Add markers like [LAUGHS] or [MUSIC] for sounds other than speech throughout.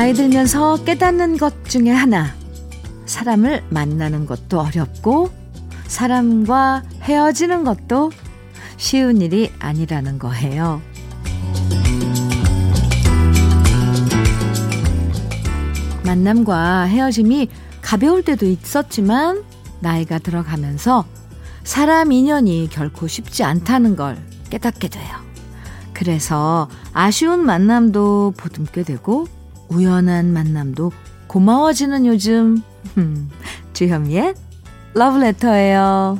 나이 들면서 깨닫는 것 중에 하나. 사람을 만나는 것도 어렵고, 사람과 헤어지는 것도 쉬운 일이 아니라는 거예요. 만남과 헤어짐이 가벼울 때도 있었지만, 나이가 들어가면서 사람 인연이 결코 쉽지 않다는 걸 깨닫게 돼요. 그래서 아쉬운 만남도 보듬게 되고 우연한 만남도 고마워지는 요즘 [LAUGHS] 주현미의 러브레터예요.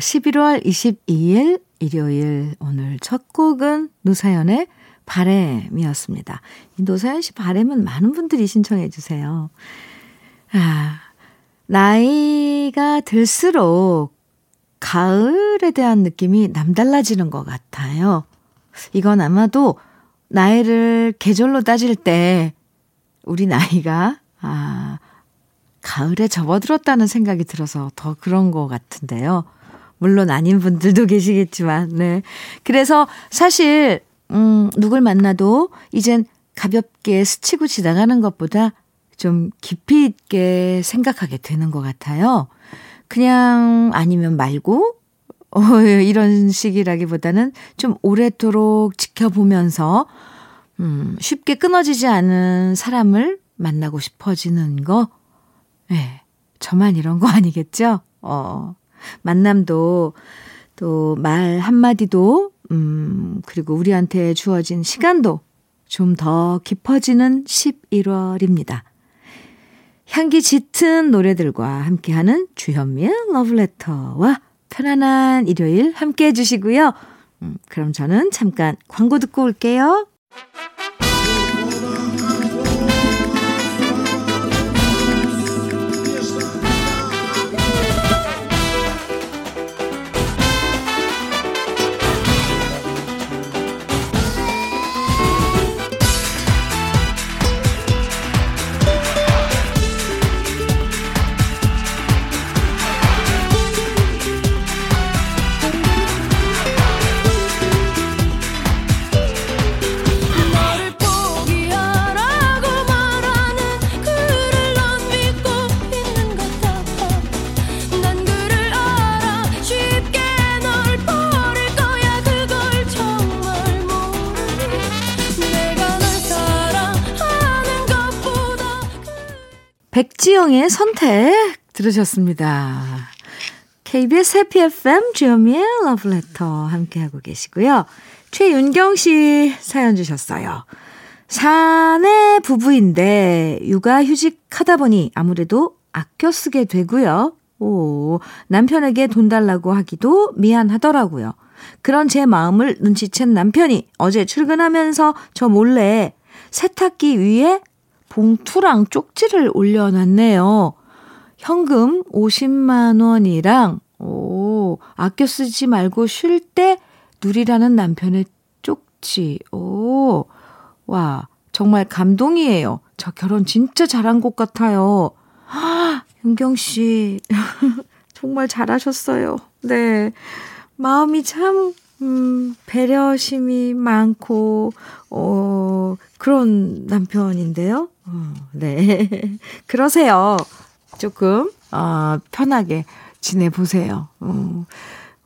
11월 22일 일요일 오늘 첫 곡은 노사연의 바램이었습니다. 이 노사연 씨 바램은 많은 분들이 신청해 주세요. 아, 나이가 들수록 가을에 대한 느낌이 남달라지는 것 같아요. 이건 아마도 나이를 계절로 따질 때 우리 나이가 아, 가을에 접어들었다는 생각이 들어서 더 그런 것 같은데요. 물론 아닌 분들도 계시겠지만, 네. 그래서 사실, 음, 누굴 만나도 이젠 가볍게 스치고 지나가는 것보다 좀 깊이 있게 생각하게 되는 것 같아요. 그냥 아니면 말고, 어, 이런 식이라기보다는 좀 오래도록 지켜보면서, 음, 쉽게 끊어지지 않은 사람을 만나고 싶어지는 거, 예, 네, 저만 이런 거 아니겠죠? 어, 만남도 또 말 한마디도 음 그리고 우리한테 주어진 시간도 좀 더 깊어지는 11월입니다. 향기 짙은 노래들과 함께하는 주현미의 러브레터와 편안한 일요일 함께 해주시고요. 음, 그럼 저는 잠깐 광고 듣고 올게요. 백지영의 선택 들으셨습니다. KBS 해피 FM 주현미의 러브레터 함께하고 계시고요. 최윤경 씨 사연 주셨어요. 사내 부부인데 육아 휴직 하다 보니 아무래도 아껴 쓰게 되고요. 오, 남편에게 돈 달라고 하기도 미안하더라고요. 그런 제 마음을 눈치챈 남편이 어제 출근하면서 저 몰래 세탁기 위에 봉투랑 쪽지를 올려놨네요. 현금 50만 원이랑, 오, 아껴 쓰지 말고 쉴 때 누리라는 남편의 쪽지. 오, 와, 정말 감동이에요. 저 결혼 진짜 잘한 것 같아요. 아, 윤경 씨. [LAUGHS] 정말 잘하셨어요. 네. 마음이 참, 음, 배려심이 많고, 어, 그런 남편인데요. 어, 네. [LAUGHS] 그러세요. 조금, 어, 편하게 지내보세요. 어,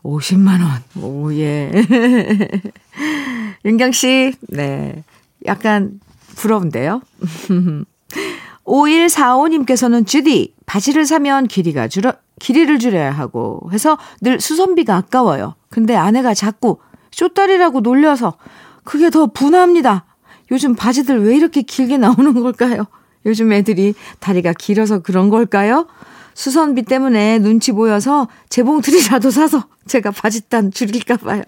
50만원. 오, 예. [LAUGHS] 윤경 씨, 네. 약간 부러운데요? [LAUGHS] 5145님께서는 주디, 바지를 사면 길이가 줄어, 길이를 줄여야 하고 해서 늘 수선비가 아까워요. 근데 아내가 자꾸 쇼다리라고 놀려서 그게 더 분합니다. 요즘 바지들 왜 이렇게 길게 나오는 걸까요? 요즘 애들이 다리가 길어서 그런 걸까요? 수선비 때문에 눈치 보여서 재봉틀이라도 사서 제가 바지단 줄일까봐요.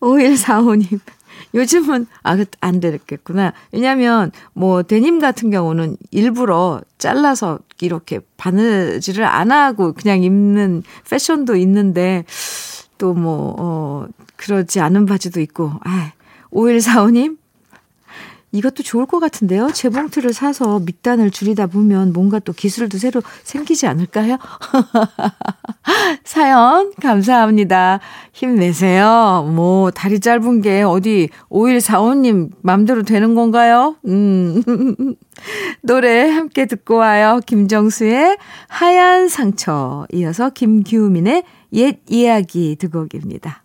5145님. [LAUGHS] 요즘은, 아, 안 되겠구나. 왜냐면, 뭐, 데님 같은 경우는 일부러 잘라서 이렇게 바느질을 안 하고 그냥 입는 패션도 있는데, 또 뭐, 어, 그러지 않은 바지도 있고, 아, 5145님, 이것도 좋을 것 같은데요. 재봉틀을 사서 밑단을 줄이다 보면 뭔가 또 기술도 새로 생기지 않을까요? [LAUGHS] 사연 감사합니다. 힘내세요. 뭐 다리 짧은 게 어디 5145님 맘대로 되는 건가요? 음. [LAUGHS] 노래 함께 듣고 와요. 김정수의 하얀 상처 이어서 김규민의 옛 이야기 두 곡입니다.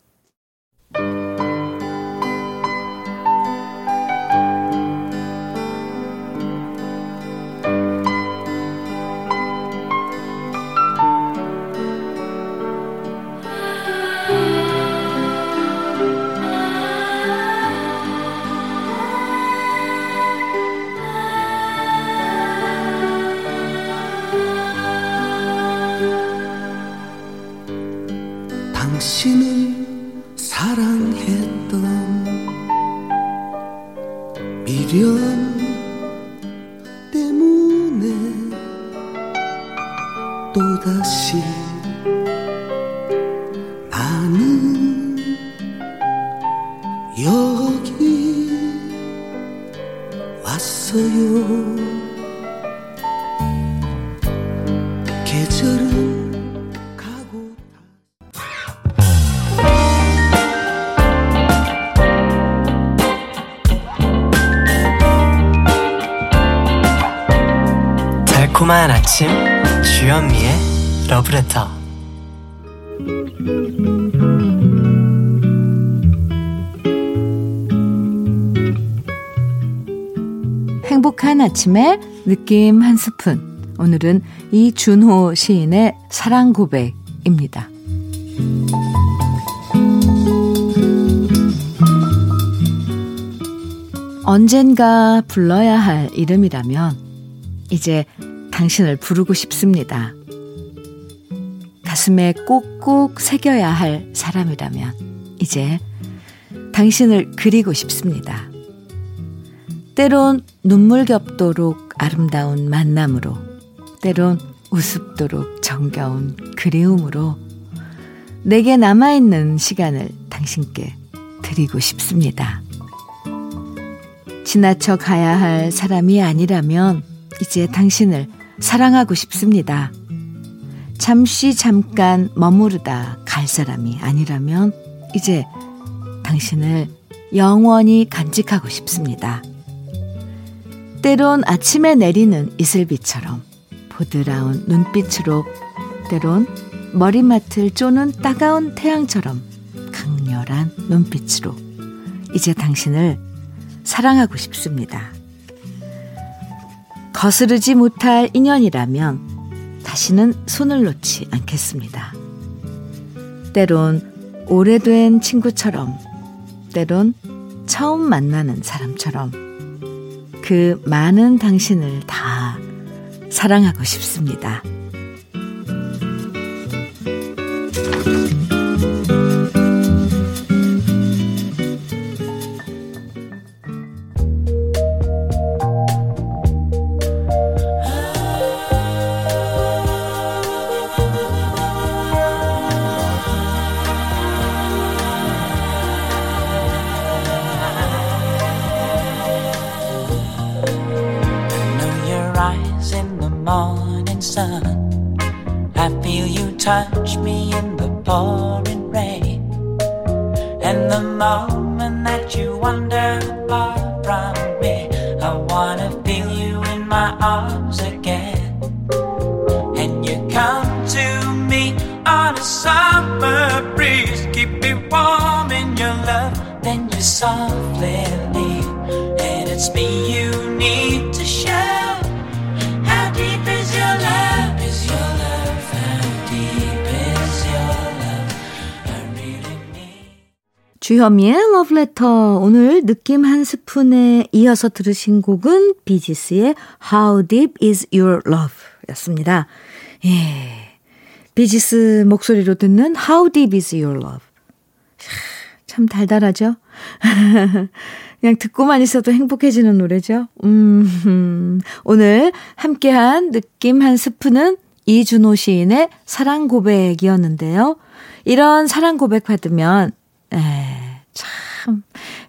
달콤한 아침 주현미의 러브레터 행복한 아침에 느낌 한 스푼 오늘은 이준호 시인의 사랑 고백입니다. 언젠가 불러야 할 이름이라면 이제 당신을 부르고 싶습니다. 가슴에 꼭꼭 새겨야 할 사람이라면 이제 당신을 그리고 싶습니다. 때론 눈물 겹도록 아름다운 만남으로, 때론 우습도록 정겨운 그리움으로 내게 남아있는 시간을 당신께 드리고 싶습니다. 지나쳐 가야 할 사람이 아니라면 이제 당신을 사랑하고 싶습니다. 잠시 잠깐 머무르다 갈 사람이 아니라면 이제 당신을 영원히 간직하고 싶습니다. 때론 아침에 내리는 이슬비처럼 보드라운 눈빛으로 때론 머리맡을 쪼는 따가운 태양처럼 강렬한 눈빛으로 이제 당신을 사랑하고 싶습니다. 거스르지 못할 인연이라면 다시는 손을 놓지 않겠습니다. 때론 오래된 친구처럼, 때론 처음 만나는 사람처럼 그 많은 당신을 다 사랑하고 싶습니다. 주현미의 러브레터. 오늘 느낌 한 스푼에 이어서 들으신 곡은 비지스의 How Deep Is Your Love 였습니다. 예. 비지스 목소리로 듣는 How Deep Is Your Love. 참 달달하죠? [LAUGHS] 그냥 듣고만 있어도 행복해지는 노래죠. 음, 오늘 함께한 느낌 한 스푼은 이준호 시인의 사랑 고백이었는데요. 이런 사랑 고백 받으면, 에, 참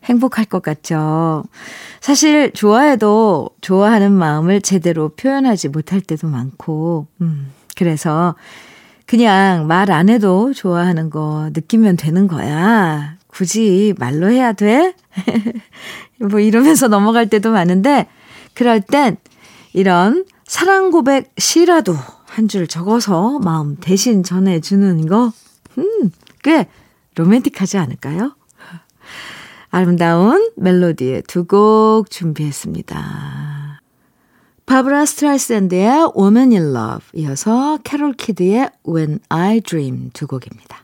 행복할 것 같죠. 사실 좋아해도 좋아하는 마음을 제대로 표현하지 못할 때도 많고, 음, 그래서 그냥 말 안 해도 좋아하는 거 느끼면 되는 거야. 굳이 말로 해야 돼? [LAUGHS] 뭐 이러면서 넘어갈 때도 많은데, 그럴 땐 이런 사랑 고백 시라도 한 줄 적어서 마음 대신 전해주는 거, 음, 꽤 로맨틱하지 않을까요? 아름다운 멜로디의 두 곡 준비했습니다. 바브라 스트라이샌드의 Woman in Love 이어서 캐롤 키드의 When I Dream 두 곡입니다.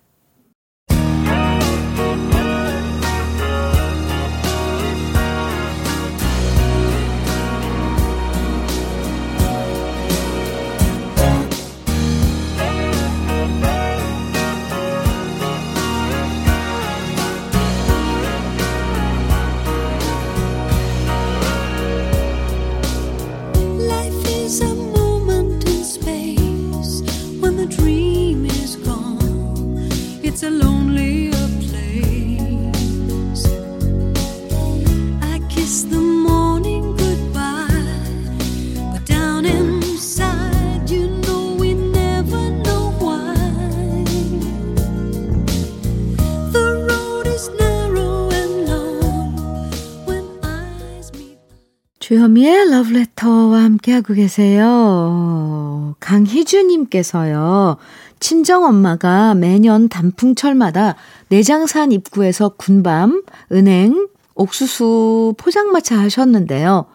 주현미의 러브레터와 함께하고 계세요. 강희주님께서요. 친정엄마가 매년 단풍철마다 내장산 입구에서 군밤, 은행, 옥수수 포장마차 하셨는데요.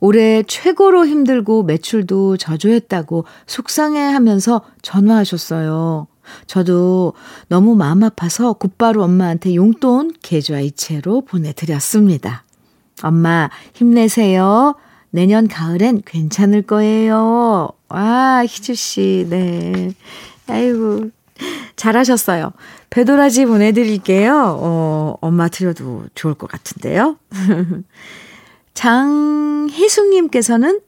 올해 최고로 힘들고 매출도 저조했다고 속상해 하면서 전화하셨어요. 저도 너무 마음 아파서 곧바로 엄마한테 용돈 계좌 이체로 보내드렸습니다. 엄마, 힘내세요. 내년 가을엔 괜찮을 거예요. 와, 희주씨, 네. 아이고, 잘하셨어요. 배도라지 보내드릴게요. 어, 엄마 드려도 좋을 것 같은데요. [LAUGHS] 장희숙님께서는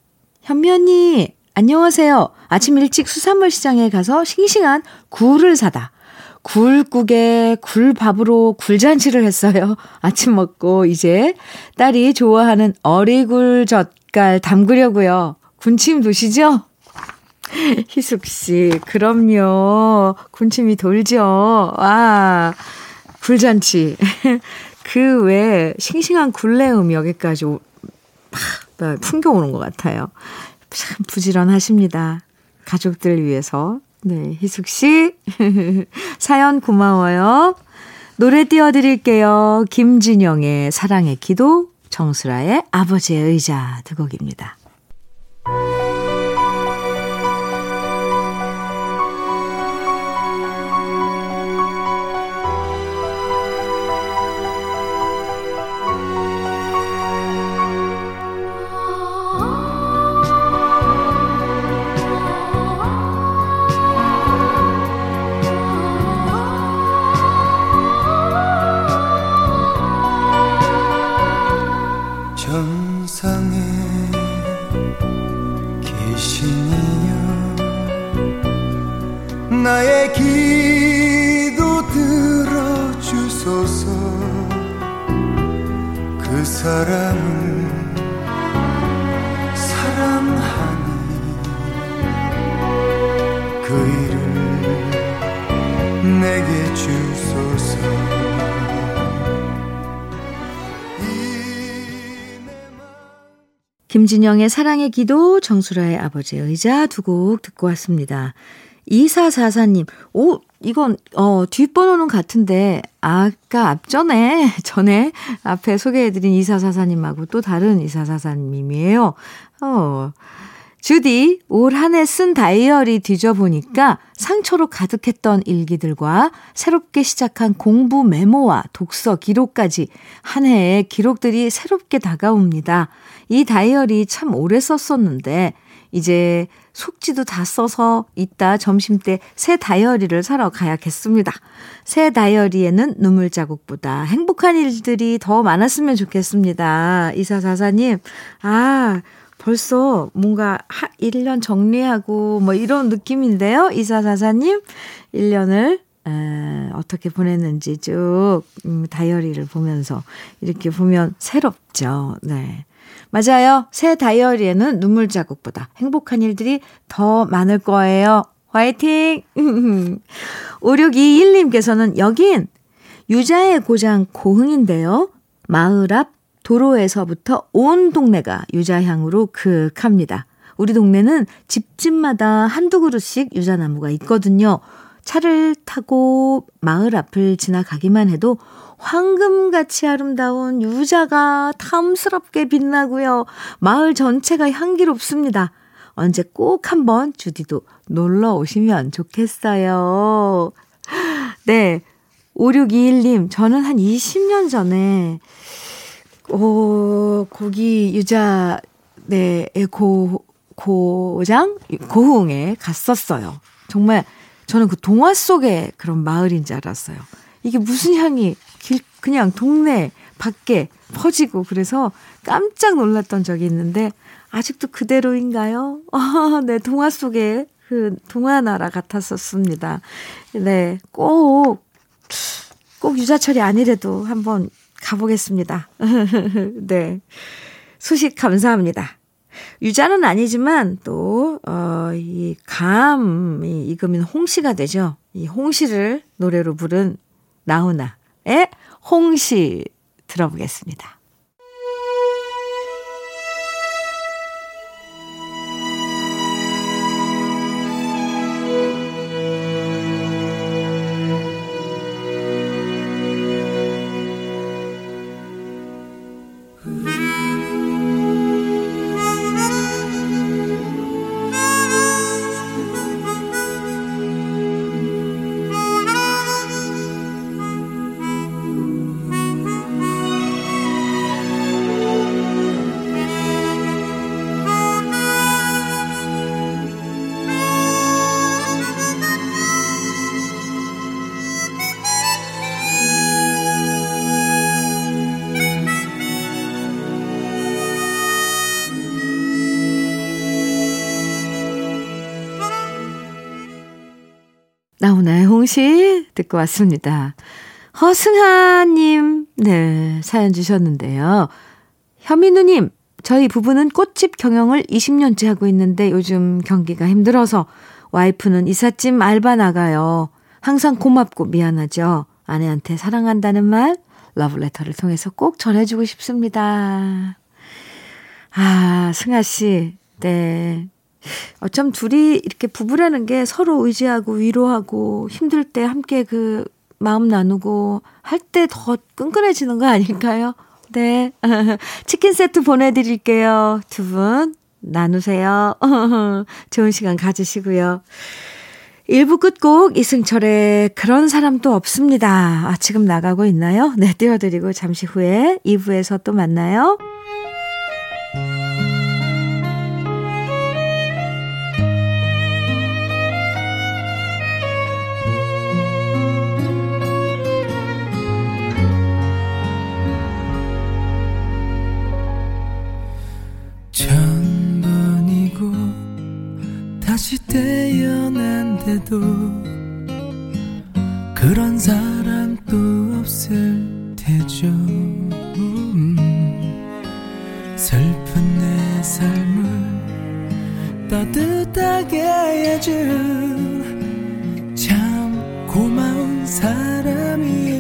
현미 언니, 안녕하세요. 아침 일찍 수산물 시장에 가서 싱싱한 굴을 사다. 굴국에 굴밥으로 굴잔치를 했어요. [LAUGHS] 아침 먹고 이제 딸이 좋아하는 어리굴 젓갈 담그려고요. 군침 도시죠? [LAUGHS] 희숙 씨, 그럼요. 군침이 돌죠. 와, 굴잔치. [LAUGHS] 그 외에 싱싱한 굴레음 여기까지 오, 막 풍겨오는 것 같아요. 참 부지런하십니다. 가족들 위해서. 네, 희숙 씨. [LAUGHS] 사연 고마워요. 노래 띄워드릴게요. 김진영의 사랑의 기도, 정수라의 아버지의 의자 두 곡입니다. 김진영의 사랑의 기도, 정수라의 아버지의 의자 두 곡 듣고 왔습니다. 2444님, 오, 이건, 어, 뒷번호는 같은데, 아까 앞전에, [LAUGHS] 전에 앞에 소개해드린 이사사사님하고 또 다른 이사사사님이에요. 어, 주디, 올 한 해 쓴 다이어리 뒤져보니까 상처로 가득했던 일기들과 새롭게 시작한 공부 메모와 독서 기록까지 한 해의 기록들이 새롭게 다가옵니다. 이 다이어리 참 오래 썼었는데, 이제 속지도 다 써서 이따 점심 때 새 다이어리를 사러 가야겠습니다. 새 다이어리에는 눈물 자국보다 행복한 일들이 더 많았으면 좋겠습니다. 이사사사님, 아, 벌써 뭔가 1년 정리하고 뭐 이런 느낌인데요. 이사사사님, 1년을 에, 어떻게 보냈는지 쭉 음, 다이어리를 보면서 이렇게 보면 새롭죠. 네. 맞아요. 새 다이어리에는 눈물 자국보다 행복한 일들이 더 많을 거예요. 화이팅! [LAUGHS] 5621님께서는 여긴 유자의 고장 고흥인데요. 마을 앞 도로에서부터 온 동네가 유자향으로 그윽합니다. 우리 동네는 집집마다 한두 그루씩 유자나무가 있거든요. 차를 타고 마을 앞을 지나가기만 해도 황금같이 아름다운 유자가 탐스럽게 빛나고요. 마을 전체가 향기롭습니다. 언제 꼭 한번 주디도 놀러 오시면 좋겠어요. 네. 5621님, 저는 한 20년 전에, 오, 고기 유자, 네, 고, 고장? 고흥에 갔었어요. 정말 저는 그 동화 속의 그런 마을인 줄 알았어요. 이게 무슨 향이 길, 그냥 동네 밖에 퍼지고 그래서 깜짝 놀랐던 적이 있는데 아직도 그대로인가요? [LAUGHS] 아, 네, 동화 속에 그 동화 나라 같았었습니다. 네, 꼭, 꼭 유자철이 아니래도 한번 가보겠습니다. [LAUGHS] 네. 소식 감사합니다. 유자는 아니지만 또, 어, 이 감이 익으면 홍시가 되죠. 이 홍시를 노래로 부른 나훈아의 홍시 들어보겠습니다. 홍시 듣고 왔습니다. 허승하님, 네, 사연 주셨는데요. 현민우님, 저희 부부는 꽃집 경영을 20년째 하고 있는데 요즘 경기가 힘들어서 와이프는 이삿짐 알바 나가요. 항상 고맙고 미안하죠. 아내한테 사랑한다는 말 러브레터를 통해서 꼭 전해주고 싶습니다. 아, 승아 씨, 네. 어쩜 둘이 이렇게 부부라는 게 서로 의지하고 위로하고 힘들 때 함께 그 마음 나누고 할 때 더 끈끈해지는 거 아닐까요? 네. [LAUGHS] 치킨 세트 보내드릴게요. 두 분 나누세요. [LAUGHS] 좋은 시간 가지시고요. 1부 끝곡 이승철의 그런 사람도 없습니다. 아, 지금 나가고 있나요? 네, 띄워드리고 잠시 후에 2부에서 또 만나요. 태어난데도 그런 사람도 없을 테죠. 음, 슬픈 내 삶을 따뜻하게 해준 참 고마운 사람입니다.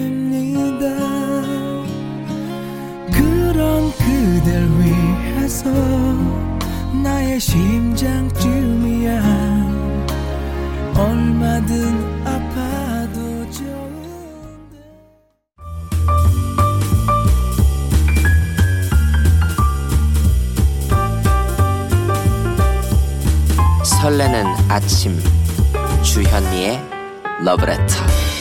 그런 그댈 위해서 나의 심장쯤 아침. 주현미의 러브레터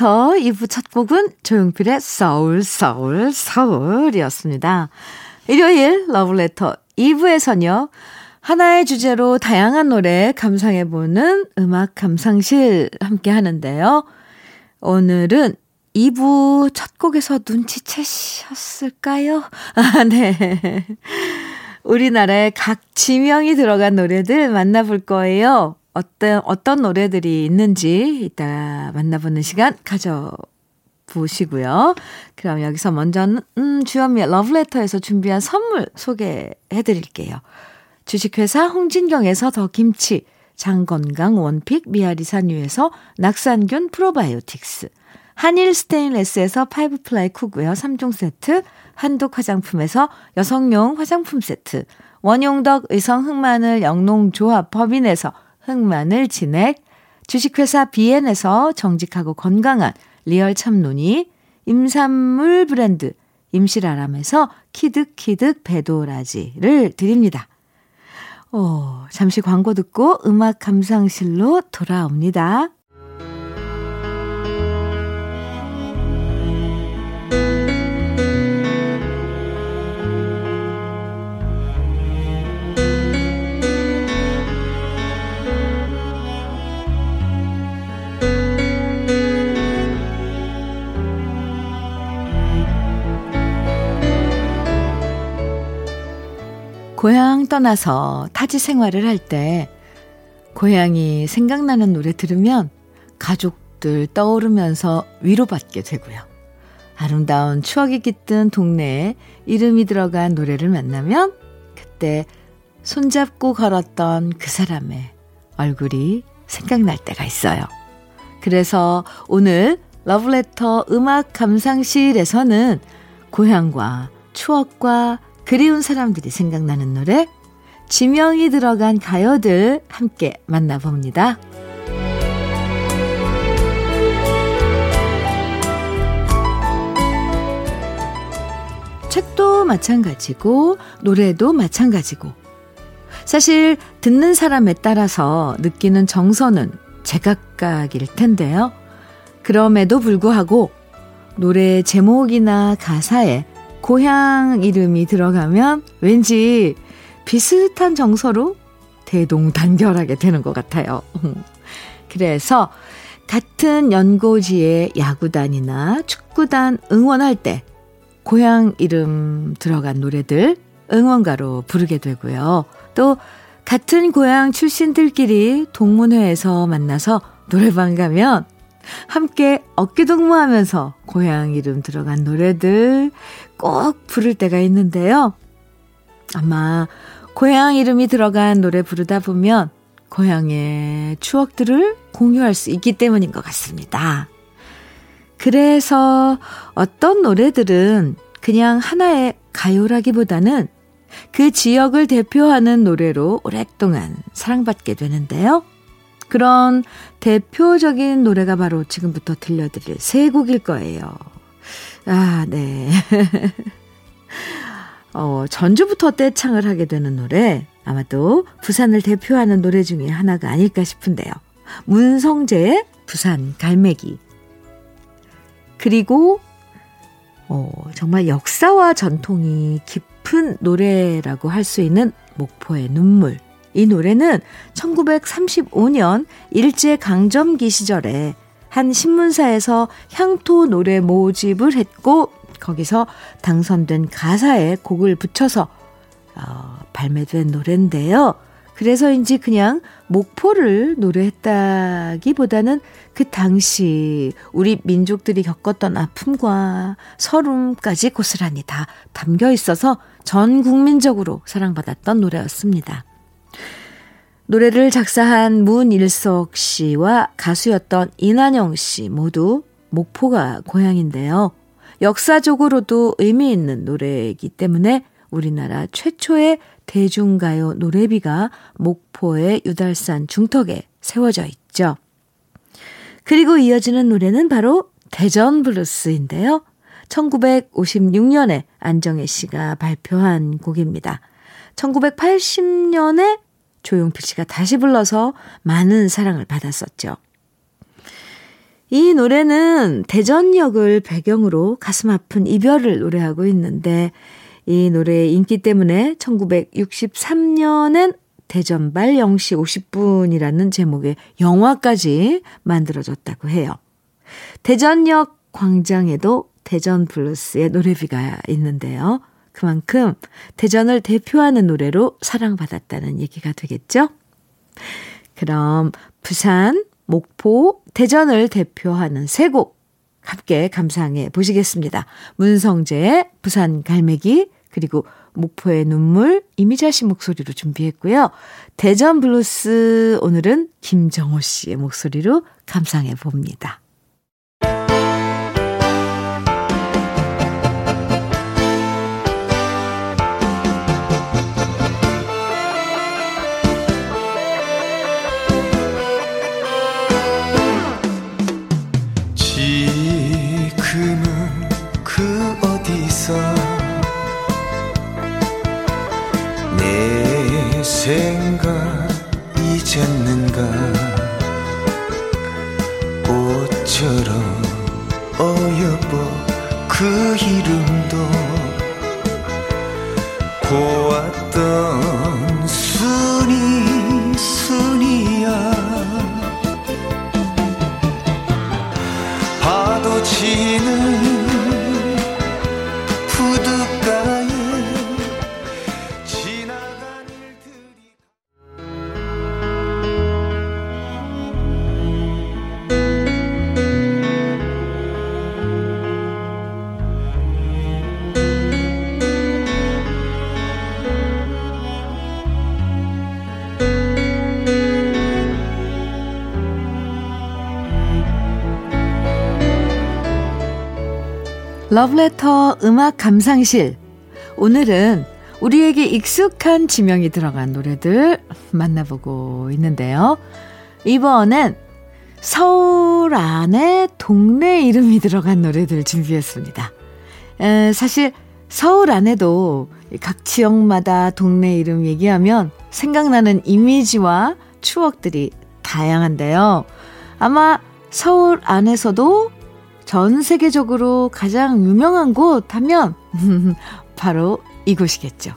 러브레터 2부 첫 곡은 조용필의 서울 서울 서울이었습니다. 일요일 러브레터 2부에서는요. 하나의 주제로 다양한 노래 감상해보는 음악 감상실 함께 하는데요. 오늘은 2부 첫 곡에서 눈치채셨을까요? 아, 네. 우리나라의 각 지명이 들어간 노래들 만나볼 거예요. 어떤, 어떤 노래들이 있는지 이따 만나보는 시간 가져보시고요. 그럼 여기서 먼저는, 음, 주현미의 러브레터에서 준비한 선물 소개해 드릴게요. 주식회사 홍진경에서 더 김치, 장건강 one pick 미아리산유에서 낙산균 프로바이오틱스, 한일 스테인레스에서 five ply cookware 3종 세트, 한독 화장품에서 여성용 화장품 세트, 원용덕 의성 흑마늘 영농조합 법인에서 흑마늘 진액, 주식회사 비엔에서 정직하고 건강한 리얼 참논이, 임산물 브랜드 임실아람에서 키득키득 배도라지를 드립니다. 오, 잠시 광고 듣고 음악 감상실로 돌아옵니다. 떠나서 타지 생활을 할 때 고향이 생각나는 노래 들으면 가족들 떠오르면서 위로받게 되고요. 아름다운 추억이 깃든 동네에 이름이 들어간 노래를 만나면 그때 손잡고 걸었던 그 사람의 얼굴이 생각날 때가 있어요. 그래서 오늘 러브레터 음악 감상실에서는 고향과 추억과 그리운 사람들이 생각나는 노래, 지명이 들어간 가요들 함께 만나봅니다. 책도 마찬가지고, 노래도 마찬가지고, 사실 듣는 사람에 따라서 느끼는 정서는 제각각일 텐데요. 그럼에도 불구하고 노래 제목이나 가사에 고향 이름이 들어가면 왠지 비슷한 정서로 대동단결하게 되는 것 같아요. 그래서 같은 연고지의 야구단이나 축구단 응원할 때 고향 이름 들어간 노래들 응원가로 부르게 되고요. 또 같은 고향 출신들끼리 동문회에서 만나서 노래방 가면 함께 어깨동무하면서 고향 이름 들어간 노래들 꼭 부를 때가 있는데요. 아마 고향 이름이 들어간 노래 부르다 보면 고향의 추억들을 공유할 수 있기 때문인 것 같습니다. 그래서 어떤 노래들은 그냥 하나의 가요라기보다는 그 지역을 대표하는 노래로 오랫동안 사랑받게 되는데요. 그런 대표적인 노래가 바로 지금부터 들려드릴 세 곡일 거예요. 아, 네. [LAUGHS] 어, 전주부터 떼창을 하게 되는 노래, 아마도 부산을 대표하는 노래 중에 하나가 아닐까 싶은데요. 문성재의 부산 갈매기. 그리고, 어, 정말 역사와 전통이 깊은 노래라고 할 수 있는 목포의 눈물. 이 노래는 1935년 일제강점기 시절에 한 신문사에서 향토 노래 모집을 했고 거기서 당선된 가사에 곡을 붙여서 어, 발매된 노래인데요. 그래서인지 그냥 목포를 노래했다기보다는 그 당시 우리 민족들이 겪었던 아픔과 서름까지 고스란히 다 담겨 있어서 전 국민적으로 사랑받았던 노래였습니다. 노래를 작사한 문일석 씨와 가수였던 이난영 씨 모두 목포가 고향인데요. 역사적으로도 의미 있는 노래이기 때문에 우리나라 최초의 대중가요 노래비가 목포의 유달산 중턱에 세워져 있죠. 그리고 이어지는 노래는 바로 대전 블루스인데요. 1956년에 안정혜 씨가 발표한 곡입니다. 1980년에 조용필 씨가 다시 불러서 많은 사랑을 받았었죠. 이 노래는 대전역을 배경으로 가슴 아픈 이별을 노래하고 있는데 이 노래의 인기 때문에 1963년엔 대전발 0시 50분이라는 제목의 영화까지 만들어졌다고 해요. 대전역 광장에도 대전 블루스의 노래비가 있는데요. 그만큼 대전을 대표하는 노래로 사랑받았다는 얘기가 되겠죠? 그럼 부산, 목포, 대전을 대표하는 세 곡 함께 감상해 보시겠습니다. 문성재의 부산 갈매기 그리고 목포의 눈물 이미자 씨 목소리로 준비했고요. 대전 블루스 오늘은 김정호 씨의 목소리로 감상해 봅니다. 내 생각 잊었는가? 꽃처럼 어여뻐 그 이름도 고왔던 러브레터 음악 감상실. 오늘은 우리에게 익숙한 지명이 들어간 노래들 만나보고 있는데요. 이번엔 서울 안에 동네 이름이 들어간 노래들 준비했습니다. 에, 사실 서울 안에도 각 지역마다 동네 이름 얘기하면 생각나는 이미지와 추억들이 다양한데요. 아마 서울 안에서도 전 세계적으로 가장 유명한 곳 하면 [LAUGHS] 바로 이곳이겠죠.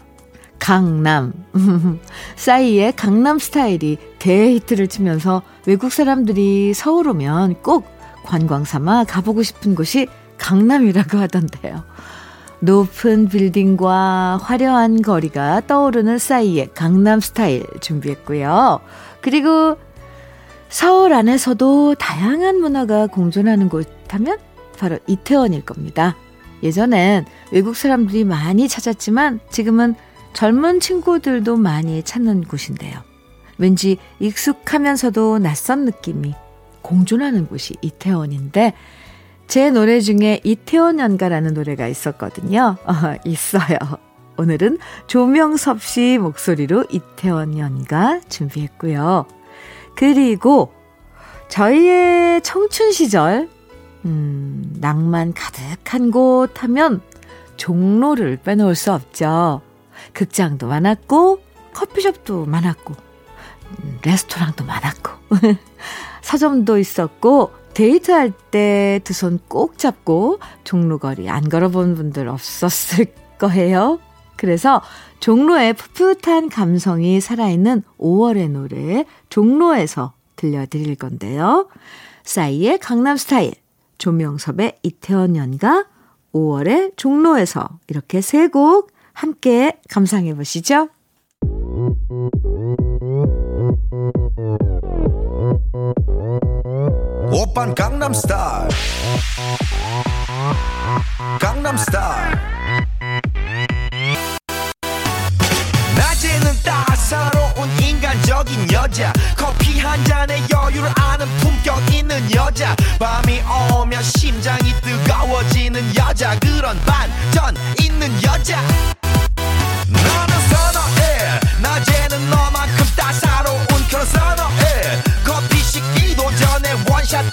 강남. [LAUGHS] 싸이의 강남 스타일이 대히트를 치면서 외국 사람들이 서울 오면 꼭 관광 삼아 가보고 싶은 곳이 강남이라고 하던데요. 높은 빌딩과 화려한 거리가 떠오르는 싸이의 강남 스타일 준비했고요. 그리고 서울 안에서도 다양한 문화가 공존하는 곳 하면 바로 이태원일 겁니다. 예전엔 외국 사람들이 많이 찾았지만 지금은 젊은 친구들도 많이 찾는 곳인데요. 왠지 익숙하면서도 낯선 느낌이 공존하는 곳이 이태원인데 제 노래 중에 이태원 연가라는 노래가 있었거든요. 어, 있어요. 오늘은 조명섭 씨 목소리로 이태원 연가 준비했고요. 그리고 저희의 청춘 시절 음, 낭만 가득한 곳 하면 종로를 빼놓을 수 없죠. 극장도 많았고, 커피숍도 많았고, 음, 레스토랑도 많았고, [LAUGHS] 서점도 있었고, 데이트할 때 두 손 꼭 잡고 종로거리 안 걸어본 분들 없었을 [LAUGHS] 거예요. 그래서 종로의 풋풋한 감성이 살아있는 5월의 노래 종로에서 들려드릴 건데요. 싸이의 강남 스타일, 조명섭의 이태원 연가, 5월의 종로에서 이렇게 세 곡 함께 감상해 보시죠. 오빤 강남스타일. 강남스타일. 낮에는 따사로운 인간적인 여자 한 잔에 여유를 아는 품격 있는 여자. 밤이 오면 심장이 뜨거워지는 여자. 그런 반전 있는 여자. 너는 선어해. 낮에는 너만큼 따사로운 그런 선어해. 커피 식기도 전에 원샷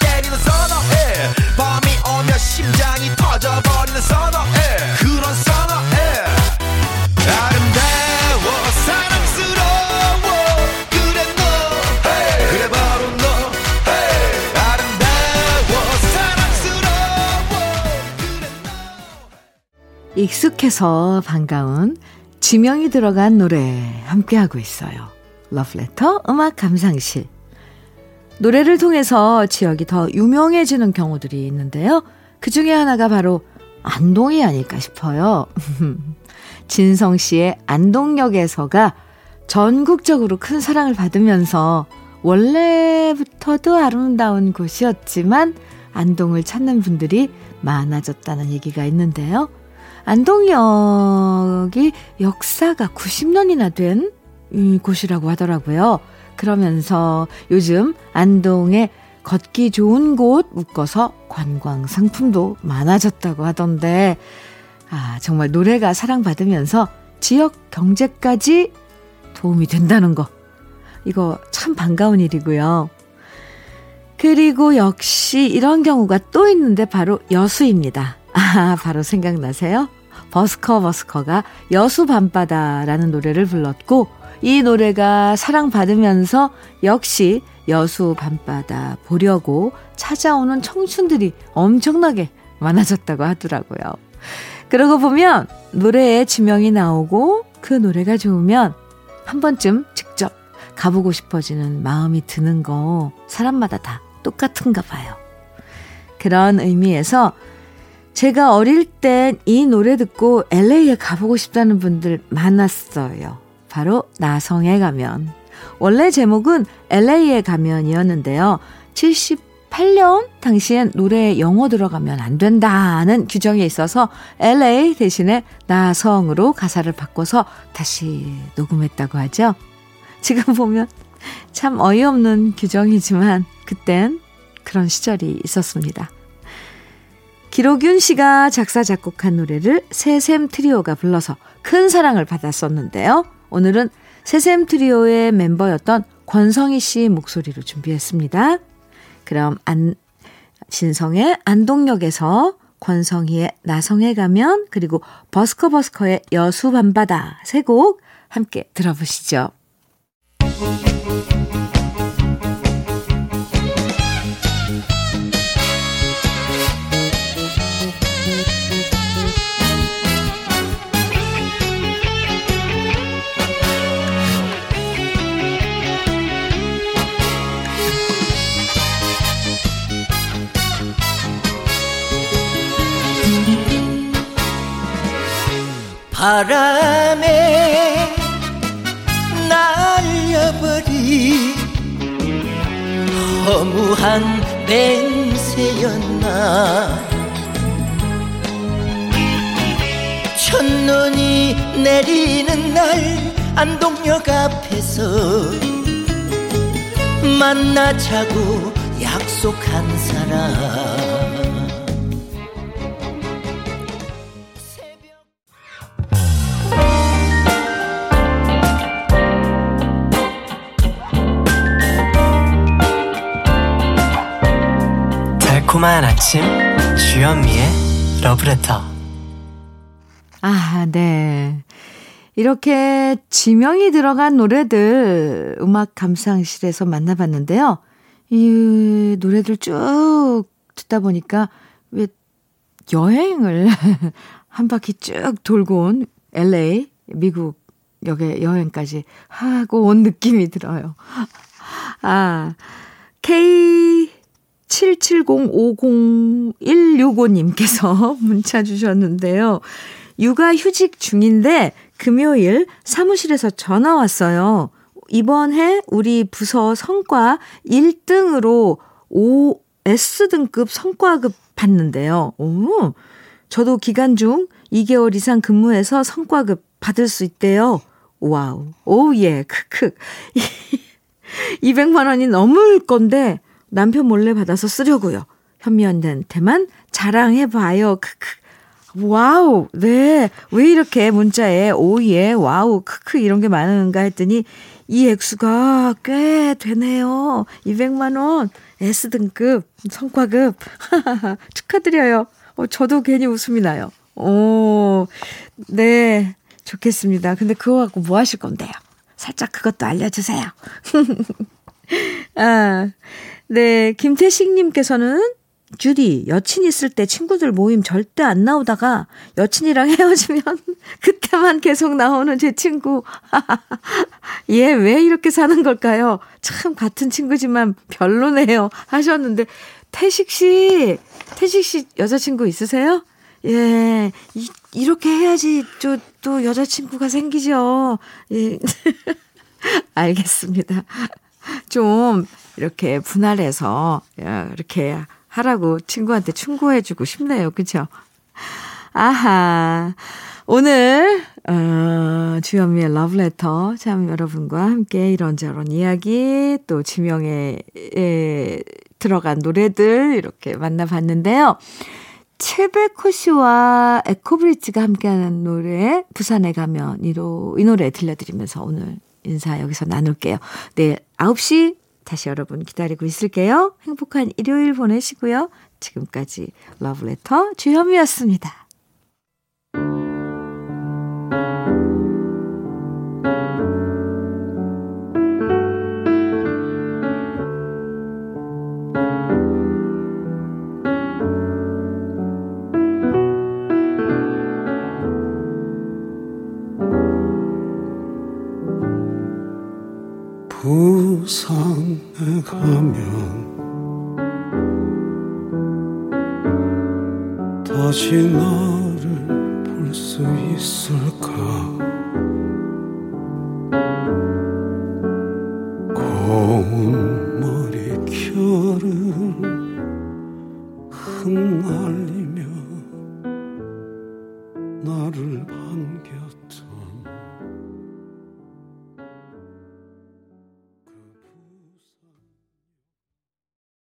익숙해서 반가운 지명이 들어간 노래 함께하고 있어요. 러브레터 음악 감상실. 노래를 통해서 지역이 더 유명해지는 경우들이 있는데요. 그 중에 하나가 바로 안동이 아닐까 싶어요. [LAUGHS] 진성 씨의 안동역에서가 전국적으로 큰 사랑을 받으면서 원래부터도 아름다운 곳이었지만 안동을 찾는 분들이 많아졌다는 얘기가 있는데요. 안동역이 역사가 90년이나 된 음, 곳이라고 하더라고요. 그러면서 요즘 안동에 걷기 좋은 곳 묶어서 관광 상품도 많아졌다고 하던데, 아, 정말 노래가 사랑받으면서 지역 경제까지 도움이 된다는 거. 이거 참 반가운 일이고요. 그리고 역시 이런 경우가 또 있는데 바로 여수입니다. 아, 바로 생각나세요? 버스커 버스커가 여수 밤바다라는 노래를 불렀고 이 노래가 사랑받으면서 역시 여수 밤바다 보려고 찾아오는 청춘들이 엄청나게 많아졌다고 하더라고요. 그러고 보면 노래에 지명이 나오고 그 노래가 좋으면 한 번쯤 직접 가보고 싶어지는 마음이 드는 거 사람마다 다 똑같은가 봐요. 그런 의미에서 제가 어릴 땐 이 노래 듣고 LA에 가보고 싶다는 분들 많았어요. 바로 나성에 가면. 원래 제목은 LA에 가면이었는데요. 78년 당시엔 노래에 영어 들어가면 안 된다는 규정이 있어서 LA 대신에 나성으로 가사를 바꿔서 다시 녹음했다고 하죠. 지금 보면 참 어이없는 규정이지만 그땐 그런 시절이 있었습니다. 길옥윤 씨가 작사, 작곡한 노래를 세샘 트리오가 불러서 큰 사랑을 받았었는데요. 오늘은 세샘 트리오의 멤버였던 권성희 씨 목소리로 준비했습니다. 그럼 안, 진성의 안동역에서 권성희의 나성에 가면 그리고 버스커 버스커의 여수 밤바다 세 곡 함께 들어보시죠. 바람에 날려버린 허무한 맹세였나. 첫눈이 내리는 날 안동역 앞에서 만나자고 약속한 사람 달콤한 아침 주현미의 러브레터 아, 네. 이렇게 지명이 들어간 노래들 음악 감상실에서 만나봤는데요. 이 노래들 쭉 듣다 보니까 왜 여행을 [LAUGHS] 한 바퀴 쭉 돌고 온 LA 미국 여기 여행까지 하고 온 느낌이 들어요. [LAUGHS] 아, K77050165님께서 [LAUGHS] 문자 주셨는데요. 육아 휴직 중인데 금요일 사무실에서 전화 왔어요. 이번 해 우리 부서 성과 1등으로 오 S등급 성과급 받는데요. 오, 저도 기간 중 2개월 이상 근무해서 성과급 받을 수 있대요. 와우. 오, 예. 크크. [LAUGHS] 200만 원이 넘을 건데 남편 몰래 받아서 쓰려고요. 현미 언니한테만 자랑해봐요. 크크. 와우. 네. 왜 이렇게 문자에 오예, 와우, 크크 이런 게 많은가 했더니 이 액수가 꽤 되네요. 200만 원. S등급, 성과급. [LAUGHS] 축하드려요. 어, 저도 괜히 웃음이 나요. 오, 네. 좋겠습니다. 근데 그거 갖고 뭐 하실 건데요? 살짝 그것도 알려주세요. [LAUGHS] 아, 네. 김태식님께서는 주디, 여친 있을 때 친구들 모임 절대 안 나오다가 여친이랑 [LAUGHS] 헤어지면 그때만 계속 나오는 제 친구. [LAUGHS] 얘 왜 이렇게 사는 걸까요? 참 같은 친구지만 별로네요. 하셨는데, 태식 씨, 태식 씨 여자친구 있으세요? 예, 이, 이렇게 해야지 또, 또 여자친구가 생기죠. 예. [LAUGHS] 알겠습니다. 좀 이렇게 분할해서 이렇게 하라고 친구한테 충고해주고 싶네요. 그쵸? 아하. 오늘, 어, 주현미의 러브레터. 참 여러분과 함께 이런저런 이야기, 또 지명에 에, 들어간 노래들 이렇게 만나봤는데요. 최백호 씨와 에코브리지가 함께하는 노래, 부산에 가면 이로, 이 노래 들려드리면서 오늘 인사 여기서 나눌게요. 내일 9시 다시 여러분 기다리고 있을게요. 행복한 일요일 보내시고요. 지금까지 러브레터 주현미였습니다.